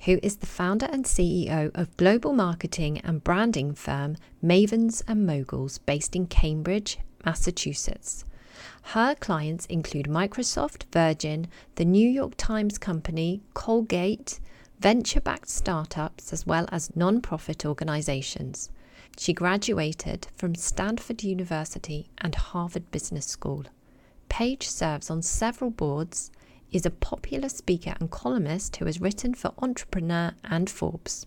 who is the founder and CEO of global marketing and branding firm Mavens and Moguls based in Cambridge, Massachusetts. Her clients include Microsoft, Virgin, the New York Times Company, Colgate, venture backed startups, as well as non profit organizations. She graduated from Stanford University and Harvard Business School. Paige serves on several boards is a popular speaker and columnist who has written for Entrepreneur and Forbes.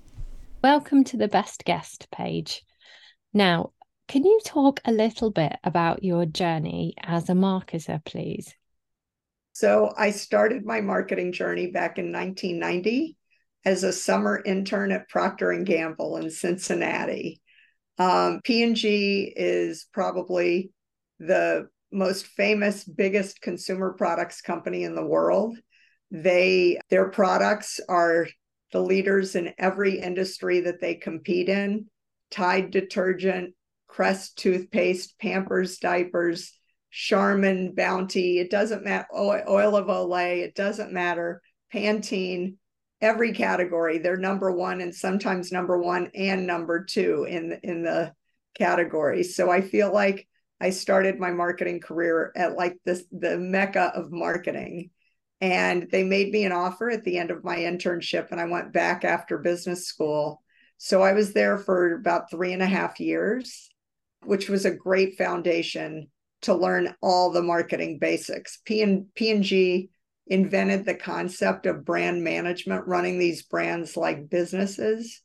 Welcome to the best guest Paige. Now, can you talk a little bit about your journey as a marketer, please? So, I started my marketing journey back in 1990 as a summer intern at Procter and Gamble in Cincinnati. Um, P&G is probably the most famous, biggest consumer products company in the world. They their products are the leaders in every industry that they compete in. Tide detergent, Crest toothpaste, Pampers diapers, Charmin Bounty, it doesn't matter, oil of Olay, it doesn't matter, Pantene, every category, they're number one and sometimes number one and number two in, in the category. So I feel like I started my marketing career at like this the mecca of marketing. And they made me an offer at the end of my internship, and I went back after business school. So I was there for about three and a half years, which was a great foundation to learn all the marketing basics. P and P&G invented the concept of brand management, running these brands like businesses.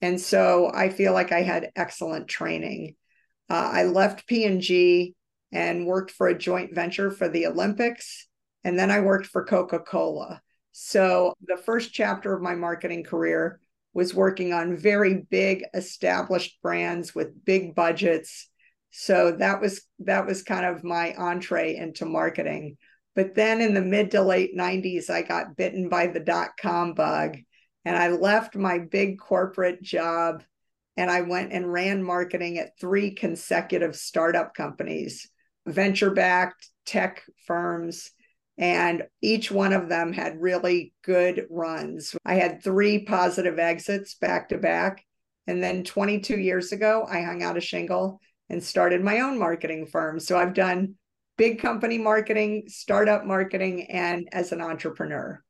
And so I feel like I had excellent training. Uh, I left P&G and worked for a joint venture for the Olympics. And then I worked for Coca Cola. So the first chapter of my marketing career was working on very big established brands with big budgets. So that was that was kind of my entree into marketing. But then in the mid to late 90s, I got bitten by the dot com bug and I left my big corporate job and I went and ran marketing at three consecutive startup companies, venture backed tech firms. And each one of them had really good runs. I had three positive exits back to back. And then 22 years ago, I hung out a shingle and started my own marketing firm. So I've done big company marketing, startup marketing, and as an entrepreneur.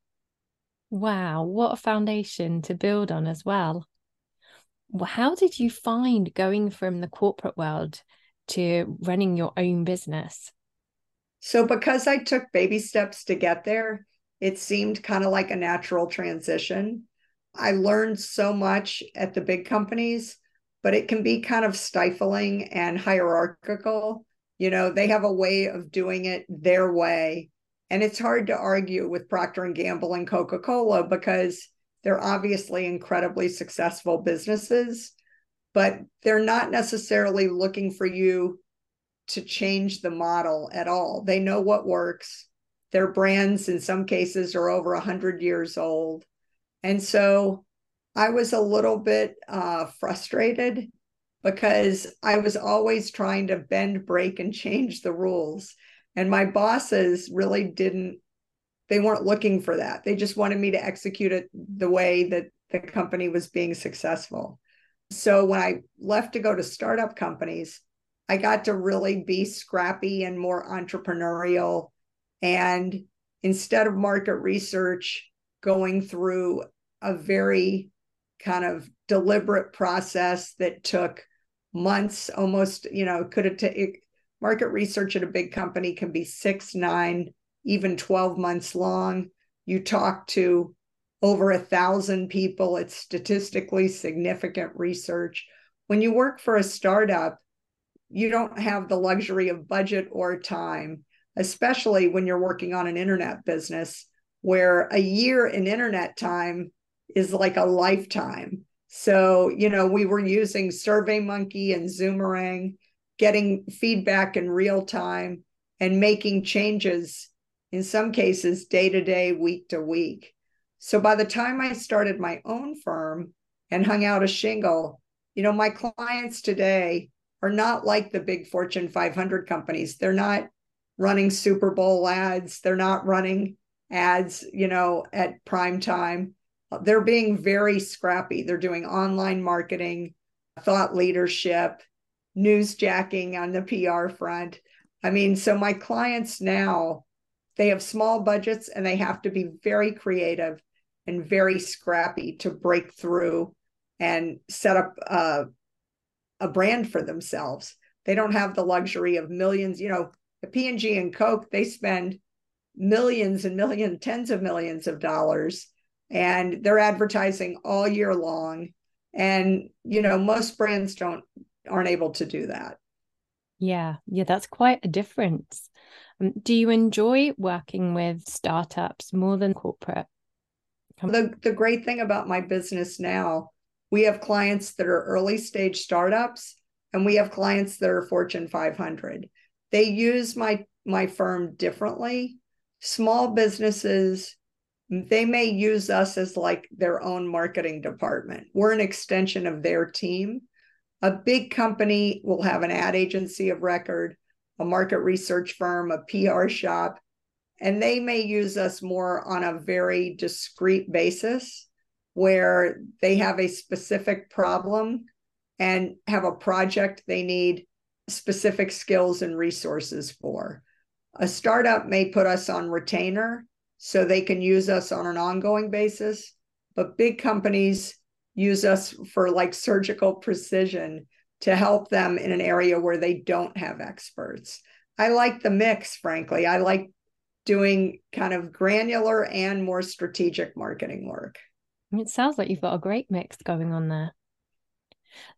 Wow, what a foundation to build on as well how did you find going from the corporate world to running your own business? So, because I took baby steps to get there, it seemed kind of like a natural transition. I learned so much at the big companies, but it can be kind of stifling and hierarchical. You know, they have a way of doing it their way. And it's hard to argue with Procter and Gamble and Coca-Cola because they're obviously incredibly successful businesses, but they're not necessarily looking for you to change the model at all. They know what works. Their brands, in some cases, are over 100 years old. And so I was a little bit uh, frustrated because I was always trying to bend, break, and change the rules. And my bosses really didn't they weren't looking for that. They just wanted me to execute it the way that the company was being successful. So when I left to go to startup companies, I got to really be scrappy and more entrepreneurial. And instead of market research, going through a very kind of deliberate process that took months, almost, you know, could have taken market research at a big company can be six, nine, even 12 months long. You talk to over a thousand people. It's statistically significant research. When you work for a startup, you don't have the luxury of budget or time, especially when you're working on an internet business where a year in internet time is like a lifetime. So, you know, we were using SurveyMonkey and Zoomerang, getting feedback in real time and making changes in some cases day to day, week to week. So by the time I started my own firm and hung out a shingle, you know, my clients today are not like the big Fortune 500 companies. They're not running Super Bowl ads. They're not running ads, you know, at prime time. They're being very scrappy. They're doing online marketing, thought leadership, newsjacking on the PR front. I mean, so my clients now, they have small budgets and they have to be very creative and very scrappy to break through and set up a, a brand for themselves. They don't have the luxury of millions, you know, the P&G and Coke, they spend millions and millions, tens of millions of dollars and they're advertising all year long. And you know most brands don't aren't able to do that. Yeah yeah that's quite a difference Um, do you enjoy working with startups more than corporate the, the great thing about my business now we have clients that are early stage startups and we have clients that are fortune 500 they use my my firm differently small businesses they may use us as like their own marketing department. We're an extension of their team. A big company will have an ad agency of record, a market research firm, a PR shop, and they may use us more on a very discrete basis where they have a specific problem and have a project they need specific skills and resources for. A startup may put us on retainer so they can use us on an ongoing basis. But big companies use us for like surgical precision to help them in an area where they don't have experts. I like the mix, frankly. I like doing kind of granular and more strategic marketing work. It sounds like you've got a great mix going on there.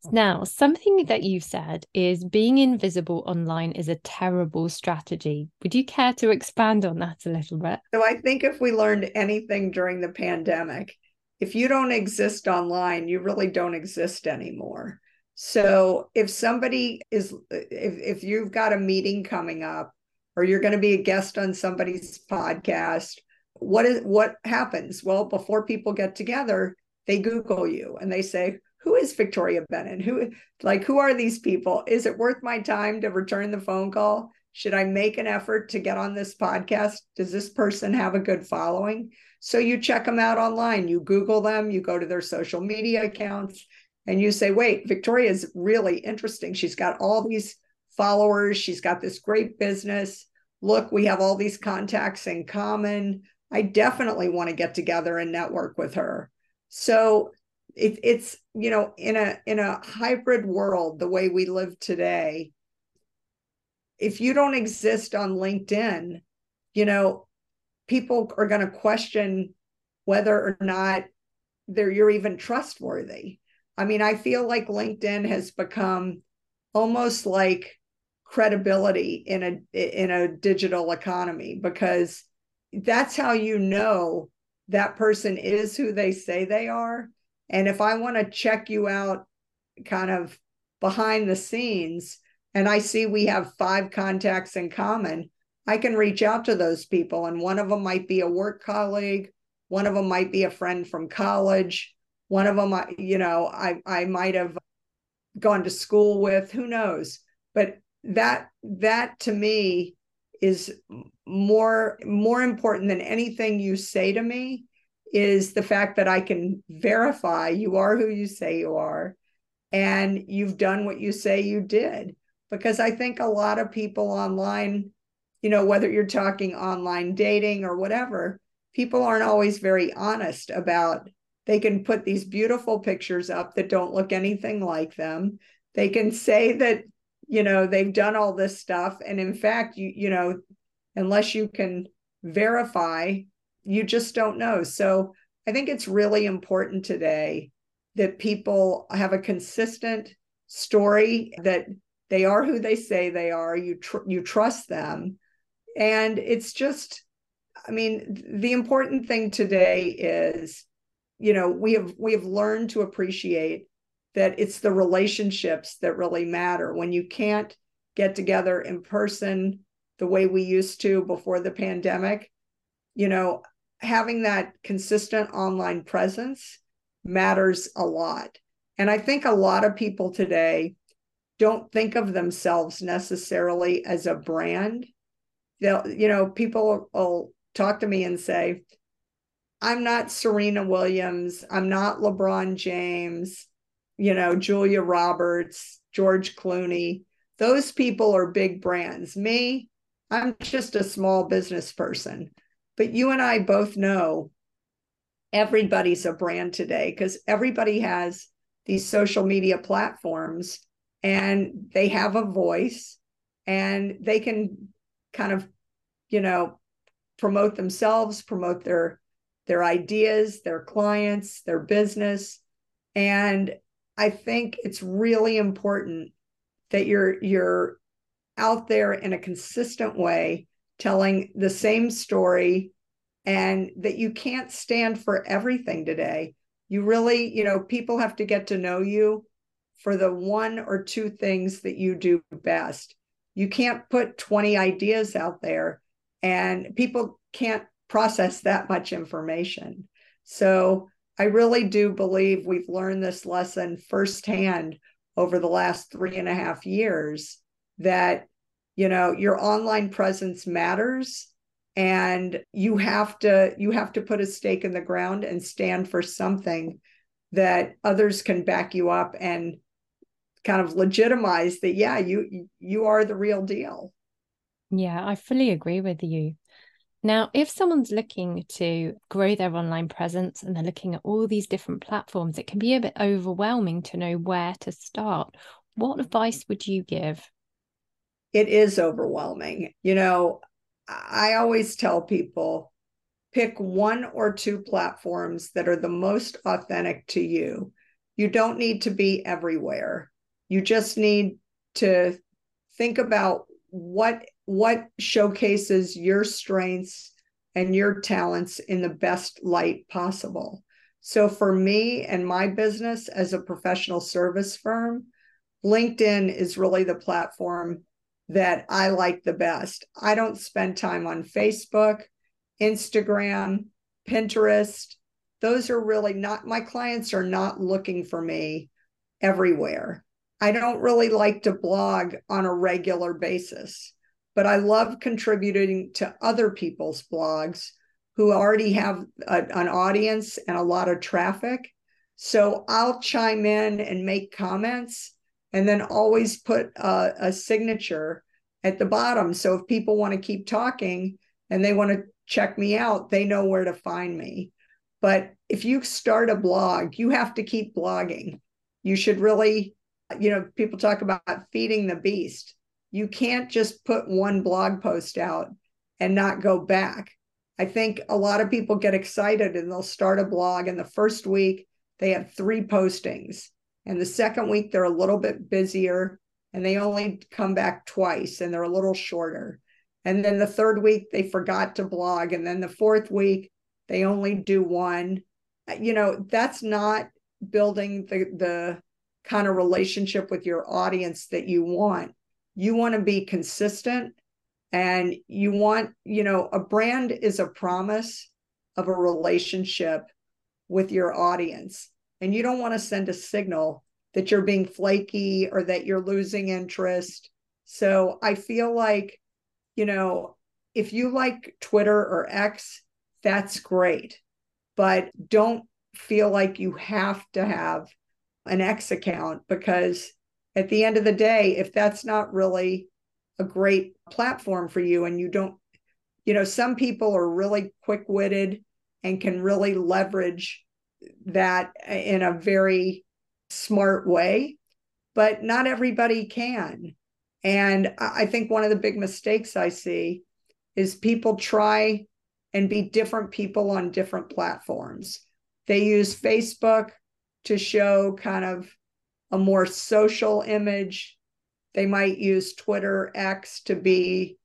Mm-hmm. Now, something that you've said is being invisible online is a terrible strategy. Would you care to expand on that a little bit? So, I think if we learned anything during the pandemic, if you don't exist online, you really don't exist anymore. So, if somebody is, uh, if, if you've got a meeting coming up, or you're going to be a guest on somebody's podcast, what is what happens? Well, before people get together, they Google you and they say, who is Victoria Bennion? Who like who are these people? Is it worth my time to return the phone call? Should I make an effort to get on this podcast? Does this person have a good following? So you check them out online, you Google them, you go to their social media accounts, and you say, wait, Victoria is really interesting. She's got all these followers, she's got this great business. Look, we have all these contacts in common. I definitely want to get together and network with her. So it, it's you know in a in a hybrid world the way we live today if you don't exist on linkedin you know people are going to question whether or not they're you're even trustworthy i mean i feel like linkedin has become almost like credibility in a in a digital economy because that's how you know that person is who they say they are and if I want to check you out kind of behind the scenes and I see we have five contacts in common, I can reach out to those people. And one of them might be a work colleague, one of them might be a friend from college, one of them, uh, you know, I, I might have gone to school with, who knows? But that that to me is more more important than anything you say to me is the fact that I can verify you are who you say you are and you've done what you say you did. Because I think a lot of people online, you know, whether you're talking online dating or whatever, people aren't always very honest about they can put these beautiful pictures up that don't look anything like them. They can say that, you know, they've done all this stuff. And in fact, you, you know, unless you can verify you just don't know. So I think it's really important today that people have a consistent story that they are who they say they are. You tr- you trust them, and it's just, I mean, the important thing today is you know we have we have learned to appreciate that it's the relationships that really matter. When you can't get together in person the way we used to before the pandemic you know having that consistent online presence matters a lot. And i think a lot of people today don't think of themselves necessarily as a brand. They'll you know people will talk to me and say i'm not serena williams. I'm not lebron james you know julia roberts george clooney. Those people are big brands. Me i'm just a small business person. But you and i both know everybody's a brand today because everybody has these social media platforms and they have a voice and they can kind of you know promote themselves promote their their ideas their clients their business and i think it's really important that you're you're out there in a consistent way telling the same story and that you can't stand for everything today you really you know people have to get to know you for the one or two things that you do best. You can't put 20 ideas out there and people can't process that much information. So I really do believe we've learned this lesson firsthand over the last three and a half years that you know your online presence matters and you have to you have to put a stake in the ground and stand for something that others can back you up and kind of legitimize that yeah you you are the real deal yeah i fully agree with you now if someone's looking to grow their online presence and they're looking at all these different platforms it can be a bit overwhelming to know where to start. What advice would you give? It is overwhelming. You know i always tell people pick one or two platforms that are the most authentic to you. You don't need to be everywhere. You just need to think about what what showcases your strengths and your talents in the best light possible. So for me and my business as a professional service firm, LinkedIn is really the platform that I like the best. I don't spend time on Facebook, Instagram, Pinterest. Those are really not my clients are not looking for me everywhere. I don't really like to blog on a regular basis, but I love contributing to other people's blogs who already have a, an audience and a lot of traffic. So I'll chime in and make comments and then always put a, a signature at the bottom. So if people want to keep talking and they want to check me out, they know where to find me. But if you start a blog, you have to keep blogging. You should really you know, people talk about feeding the beast. You can't just put one blog post out and not go back. I think a lot of people get excited and they'll start a blog, and the first week they have three postings. And the second week they're a little bit busier and they only come back twice and they're a little shorter. And then the third week they forgot to blog. And then the fourth week they only do one. Uh, you know, that's not building the the kind of relationship with your audience that you want. You want to be consistent and you want, you know, a brand is a promise of a relationship with your audience. And you don't want to send a signal that you're being flaky or that you're losing interest. So I feel like, you know, if you like Twitter or X, that's great. But don't feel like you have to have an X account because at the end of the day, if that's not really a great platform for you and you don't, you know, some people are really quick witted and can really leverage that in a very smart way, but not everybody can. And I think one of the big mistakes I see is people try and be different people on different platforms. They use Facebook to show kind of a more social image. They might use Twitter X to be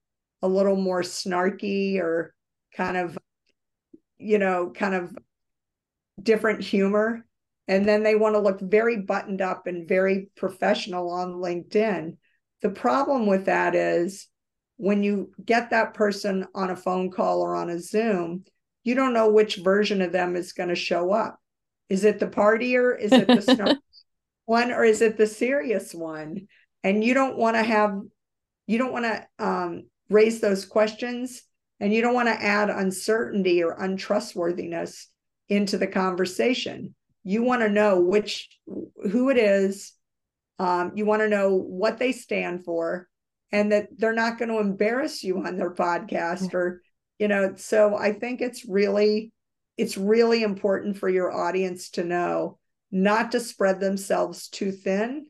a little more snarky or kind of, you know, kind of different humor and then they want to look very buttoned up and very professional on LinkedIn. The problem with that is when you get that person on a phone call or on a Zoom, you don't know which version of them is going to show up. Is it the partier? Is it the one or is it the serious one? And you don't want to have, you don't want to um, raise those questions and you don't want to add uncertainty or untrustworthiness into the conversation you want to know which who it is um, you want to know what they stand for and that they're not going to embarrass you on their podcast or you know so i think it's really it's really important for your audience to know not to spread themselves too thin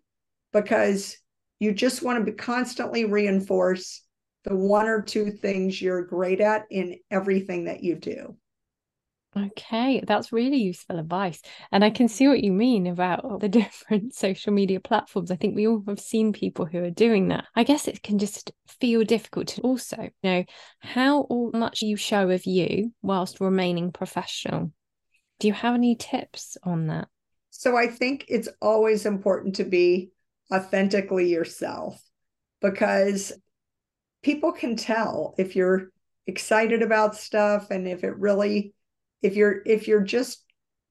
because you just want to constantly reinforce the one or two things you're great at in everything that you do Okay, that's really useful advice. And I can see what you mean about the different social media platforms. I think we all have seen people who are doing that. I guess it can just feel difficult to also know how much you show of you whilst remaining professional. Do you have any tips on that? So I think it's always important to be authentically yourself because people can tell if you're excited about stuff and if it really if you're if you're just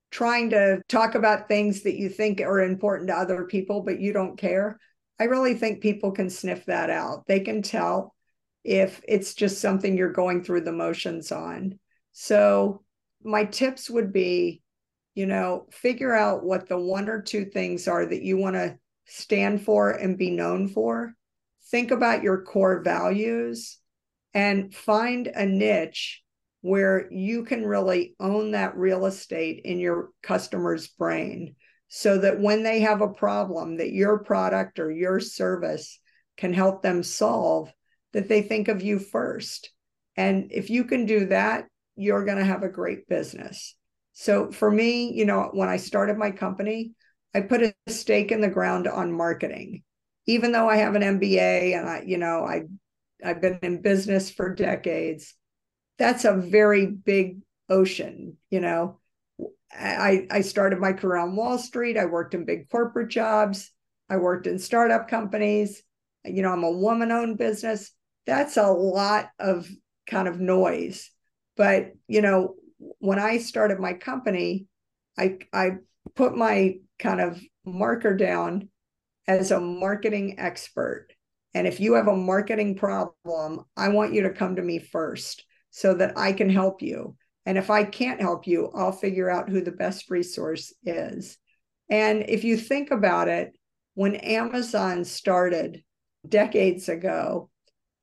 trying to talk about things that you think are important to other people but you don't care. I really think people can sniff that out. They can tell if it's just something you're going through the motions on. So my tips would be you know figure out what the one or two things are that you want to stand for and be known for. Think about your core values and find a niche where you can really own that real estate in your customer's brain so that when they have a problem that your product or your service can help them solve that they think of you first. And if you can do that you're going to have a great business so for me you know when i started my company i put a stake in the ground on marketing even though i have an mba and i you know i i've been in business for decades that's a very big ocean, you know. I, I started my career on Wall Street. I worked in big corporate jobs. I worked in startup companies. You know, I'm a woman owned business. That's a lot of kind of noise. But, you know, when I started my company, I, I put my kind of marker down as a marketing expert. And if you have a marketing problem, I want you to come to me first so that I can help you. And if I can't help you, I'll figure out who the best resource is. And if you think about it, when Amazon started decades ago,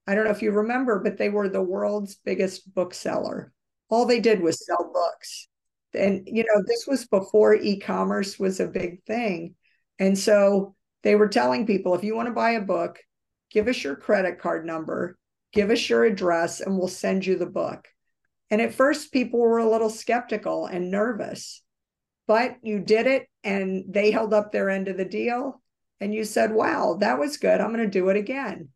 I don't know if you remember, but they were the world's biggest bookseller. All they did was sell books. And, you know, this was before e commerce was a big thing. And so they were telling people if you want to buy a book, give us your credit card number give us your address and we'll send you the book. And at first, people were a little skeptical and nervous, but you did it and they held up their end of the deal. And you said, wow, that was good. I'm going to do it again.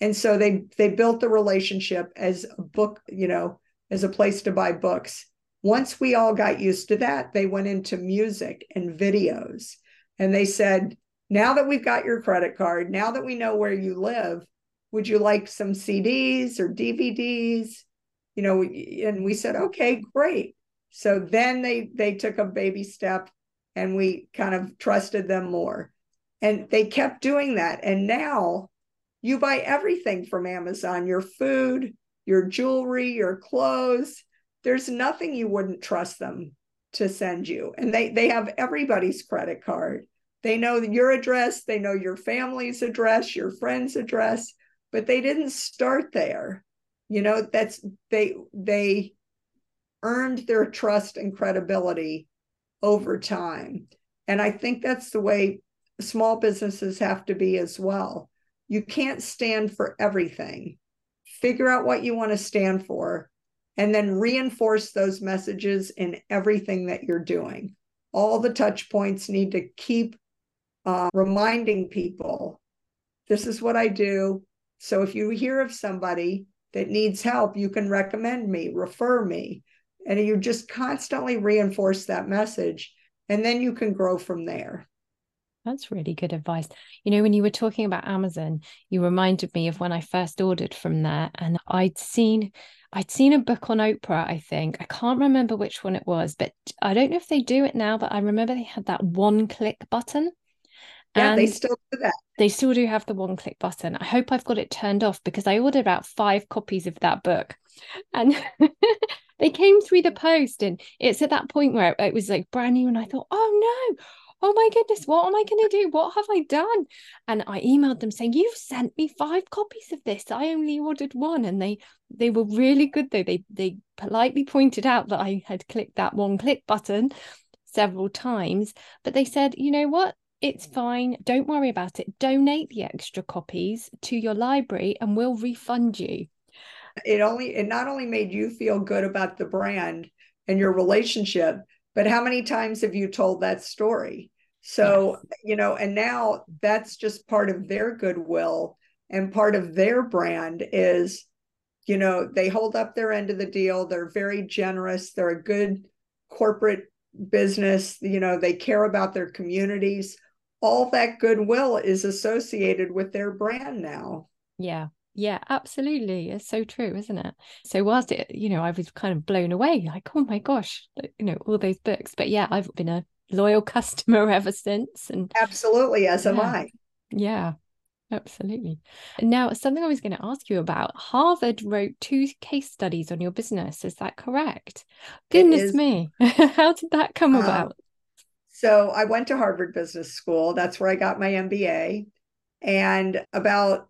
And so they they built the relationship as a book, you know, as a place to buy books. Once we all got used to that, they went into music and videos. And they said, now that we've got your credit card, now that we know where you live, would you like some CDs or DVDs? You know, and we said, okay, great. So then they they took a baby step and we kind of trusted them more. And they kept doing that. And now you buy everything from Amazon, your food, your jewelry, your clothes. There's nothing you wouldn't trust them to send you. And they they have everybody's credit card. They know your address, they know your family's address, your friend's address but they didn't start there you know that's they they earned their trust and credibility over time and i think that's the way small businesses have to be as well you can't stand for everything figure out what you want to stand for and then reinforce those messages in everything that you're doing all the touch points need to keep uh, reminding people this is what i do so if you hear of somebody that needs help, you can recommend me, refer me. And you just constantly reinforce that message, and then you can grow from there. That's really good advice. You know, when you were talking about Amazon, you reminded me of when I first ordered from there and I'd seen I'd seen a book on Oprah, I think. I can't remember which one it was, but I don't know if they do it now, but I remember they had that one click button. Yeah, and they still do that. They still do have the one click button. I hope I've got it turned off because I ordered about five copies of that book. And they came through the mm. post and it's at that point where it was like brand new and I thought, "Oh no, oh my goodness, what am I going to do? What have I done? And I emailed them saying, you've sent me five copies of this. I only ordered one. And they they were really good though. They they politely pointed out that I had clicked that one click button several times, but they said, you know what? It's fine. Don't worry about it. Donate the extra copies to your library and we'll refund you. It only it not only made you feel good about the brand and your relationship, but how many times have you told that story? So yes. you know and now that's just part of their goodwill and part of their brand is you know they hold up their end of the deal they're very generous they're a good corporate business you know they care about their communities. All that goodwill is associated with their brand now. Yeah yeah, absolutely. It's so true, isn't it? So whilst it, you know, I was kind of blown away, like, oh my gosh, you know, all those books. But yeah, I've been a loyal customer ever since. And absolutely, as yeah, am I. Yeah, absolutely. Now, something I was going to ask you about Harvard wrote two case studies on your business. Is that correct? Goodness me. How did that come um, about? So I went to Harvard Business School. That's where I got my MBA. And about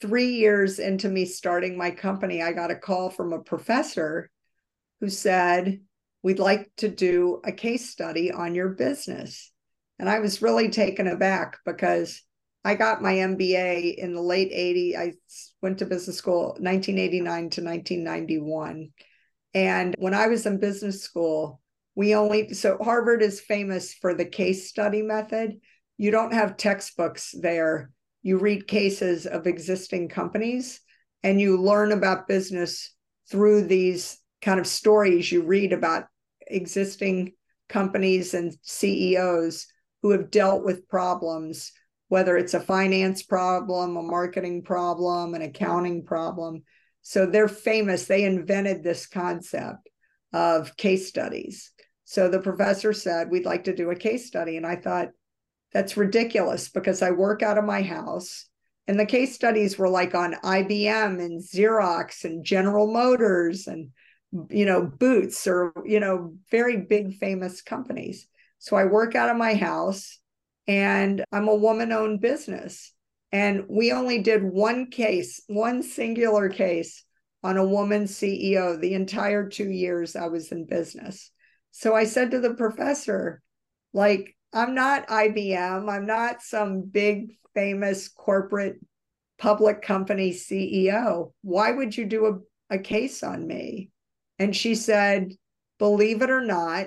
three years into me starting my company, I got a call from a professor who said, We'd like to do a case study on your business. And I was really taken aback because I got my MBA in the late 80s. I went to business school 1989 to 1991. And when I was in business school, we only, so Harvard is famous for the case study method. You don't have textbooks there you read cases of existing companies and you learn about business through these kind of stories you read about existing companies and CEOs who have dealt with problems, whether it's a finance problem, a marketing problem, an accounting problem. So they're famous. They invented this concept of case studies. So the professor said, We'd like to do a case study. And I thought, that's ridiculous because I work out of my house. And the case studies were like on IBM and Xerox and General Motors and, you know, Boots or, you know, very big famous companies. So I work out of my house and I'm a woman owned business. And we only did one case, one singular case on a woman CEO the entire two years I was in business. So I said to the professor, like, I'm not IBM. I'm not some big famous corporate public company CEO. Why would you do a, a case on me? And she said, believe it or not,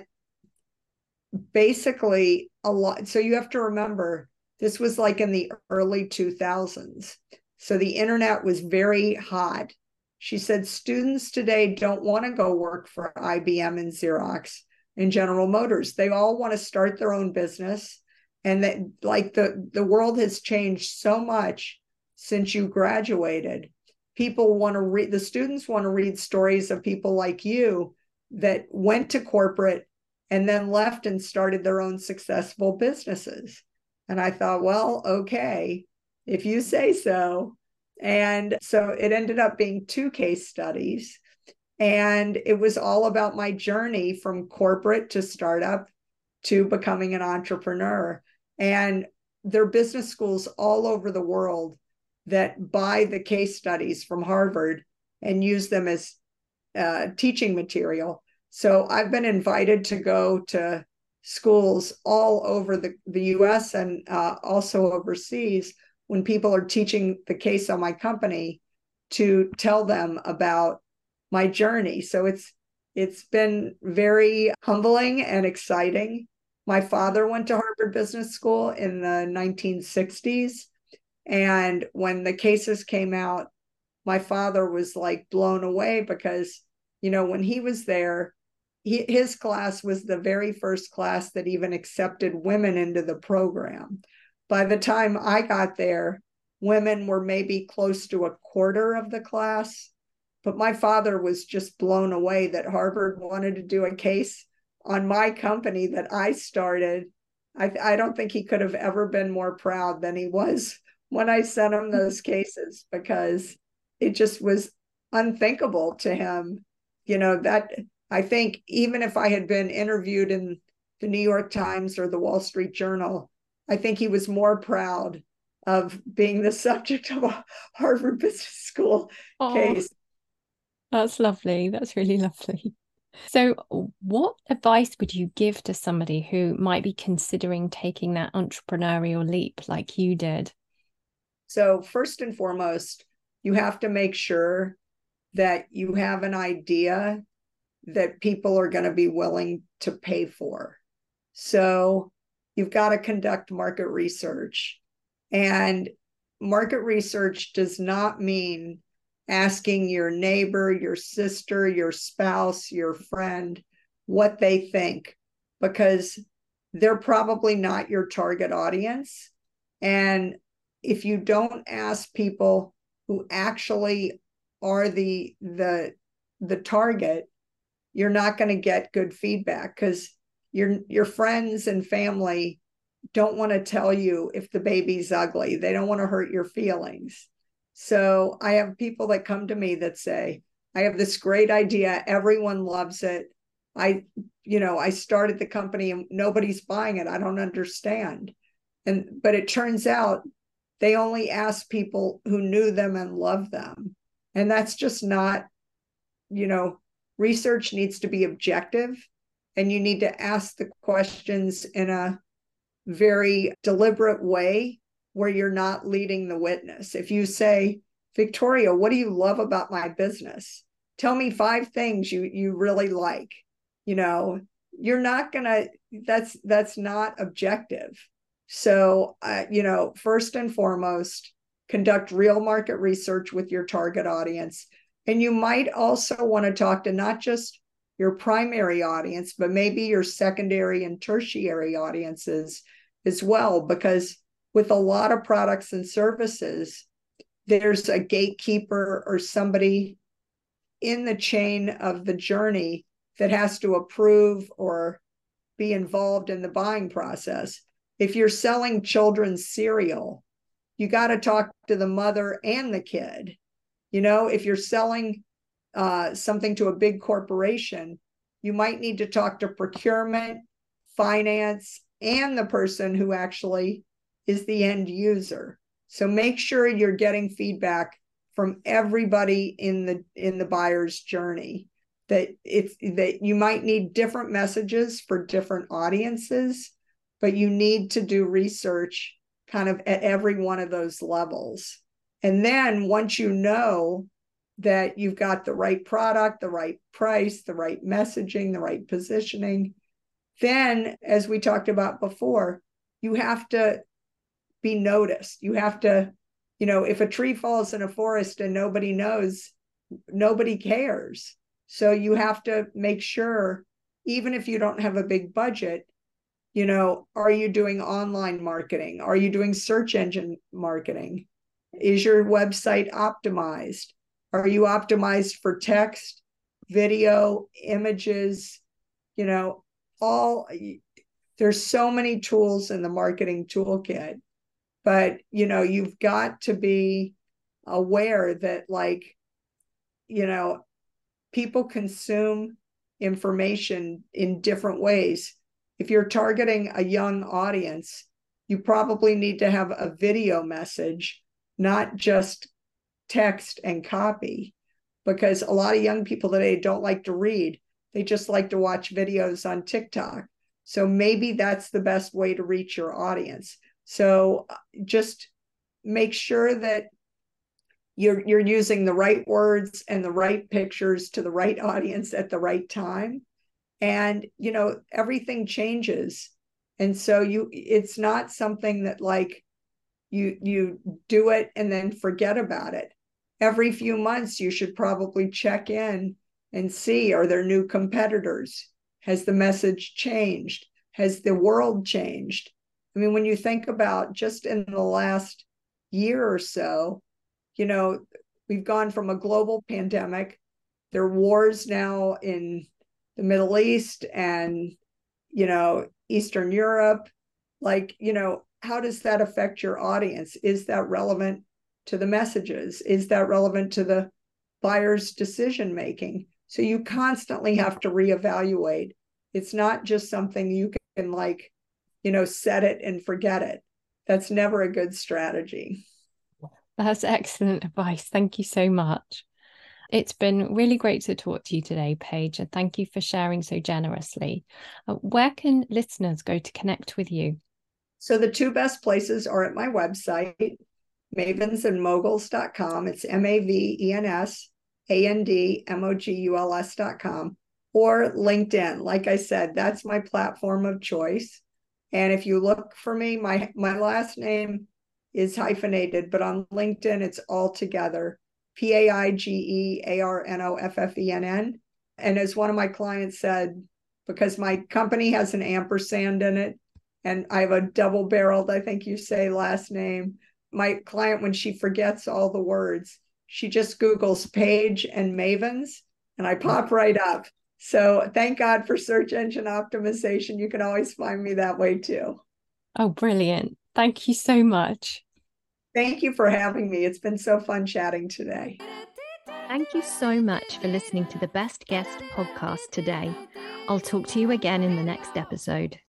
basically a lot. So you have to remember, this was like in the early 2000s. So the internet was very hot. She said, students today don't want to go work for IBM and Xerox in General Motors. They all want to start their own business. And that like the, the world has changed so much since you graduated. People want to read, the students want to read stories of people like you that went to corporate and then left and started their own successful businesses. And I thought, well, okay, if you say so. And so it ended up being two case studies. And it was all about my journey from corporate to startup to becoming an entrepreneur. And there are business schools all over the world that buy the case studies from Harvard and use them as uh, teaching material. So I've been invited to go to schools all over the, the US and uh, also overseas when people are teaching the case on my company to tell them about my journey. So it's it's been very humbling and exciting. My father went to Harvard Business School in the 1960s. And when the cases came out, my father was like blown away because you know, when he was there, he, his class was the very first class that even accepted women into the program. By the time I got there, women were maybe close to a quarter of the class. But my father was just blown away that Harvard wanted to do a case on my company that I started. I, I don't think he could have ever been more proud than he was when I sent him mm-hmm. those cases because it just was unthinkable to him. You know, that I think even if I had been interviewed in the New York Times or the Wall Street Journal, I think he was more proud of being the subject of a Harvard Business School case. That's lovely. That's really lovely. So, what advice would you give to somebody who might be considering taking that entrepreneurial leap like you did? So, first and foremost, you have to make sure that you have an idea that people are going to be willing to pay for. So, you've got to conduct market research. And market research does not mean asking your neighbor, your sister, your spouse, your friend what they think, because they're probably not your target audience. And if you don't ask people who actually are the the the target, you're not going to get good feedback because your your friends and family don't want to tell you if the baby's ugly. They don't want to hurt your feelings. So I have people that come to me that say, I have this great idea. Everyone loves it. I, you know, I started the company and nobody's buying it. I don't understand. And, but it turns out they only asked people who knew them and loved them. And that's just not, you know, research needs to be objective and you need to ask the questions in a very deliberate way where you're not leading the witness. If you say, Victoria, what do you love about my business? Tell me five things you you really like. You know, you're not gonna. That's that's not objective. So, uh, you know, first and foremost, conduct real market research with your target audience, and you might also want to talk to not just your primary audience, but maybe your secondary and tertiary audiences as well, because with a lot of products and services, there's a gatekeeper or somebody in the chain of the journey that has to approve or be involved in the buying process. If you're selling children's cereal, you got to talk to the mother and the kid. You know, if you're selling uh, something to a big corporation, you might need to talk to procurement, finance, and the person who actually is the end user. So make sure you're getting feedback from everybody in the in the buyer's journey that it's that you might need different messages for different audiences but you need to do research kind of at every one of those levels and then once you know that you've got the right product the right price the right messaging the right positioning then as we talked about before you have to be noticed. You have to, you know, if a tree falls in a forest and nobody knows, nobody cares. So you have to make sure, even if you don't have a big budget, you know, are you doing online marketing? Are you doing search engine marketing? Is your website optimized? Are you optimized for text, video, images? You know, all there's so many tools in the marketing toolkit but you know you've got to be aware that like you know people consume information in different ways. If you're targeting a young audience you probably need to have a video message not just text and copy because a lot of young people today don't like to read. They just like to watch videos on TikTok. So maybe that's the best way to reach your audience so uh, just make sure that you're you're using the right words and the right pictures to the right audience at the right time. And you know, everything changes. And so you it's not something that like you you do it and then forget about it. Every few months you should probably check in and see are there new competitors? Has the message changed? Has the world changed? I mean, when you think about just in the last year or so, you know, we've gone from a global pandemic. There are wars now in the Middle East and, you know, Eastern Europe. Like, you know, how does that affect your audience? Is that relevant to the messages? Is that relevant to the buyer's decision making? So you constantly have to reevaluate. It's not just something you can like, you know, set it and forget it. That's never a good strategy. That's excellent advice. Thank you so much. It's been really great to talk to you today, Paige, and thank you for sharing so generously. Uh, where can listeners go to connect with you? So the two best places are at my website, mavensandmoguls.com. It's M A V E N S A N D M O G U L S.com or LinkedIn. Like I said, that's my platform of choice. And if you look for me, my my last name is hyphenated, but on LinkedIn it's all together. P A I G E A R N O F F E N N. And as one of my clients said, because my company has an ampersand in it, and I have a double barreled, I think you say last name. My client, when she forgets all the words, she just Googles Paige and Mavens, and I pop right up. So thank God for search engine optimization. You can always find me that way too. Oh, brilliant. Thank you so much. Thank you for having me. It's been so fun chatting today. Thank you so much for listening to the Best Guest podcast today. I'll talk to you again in the next episode.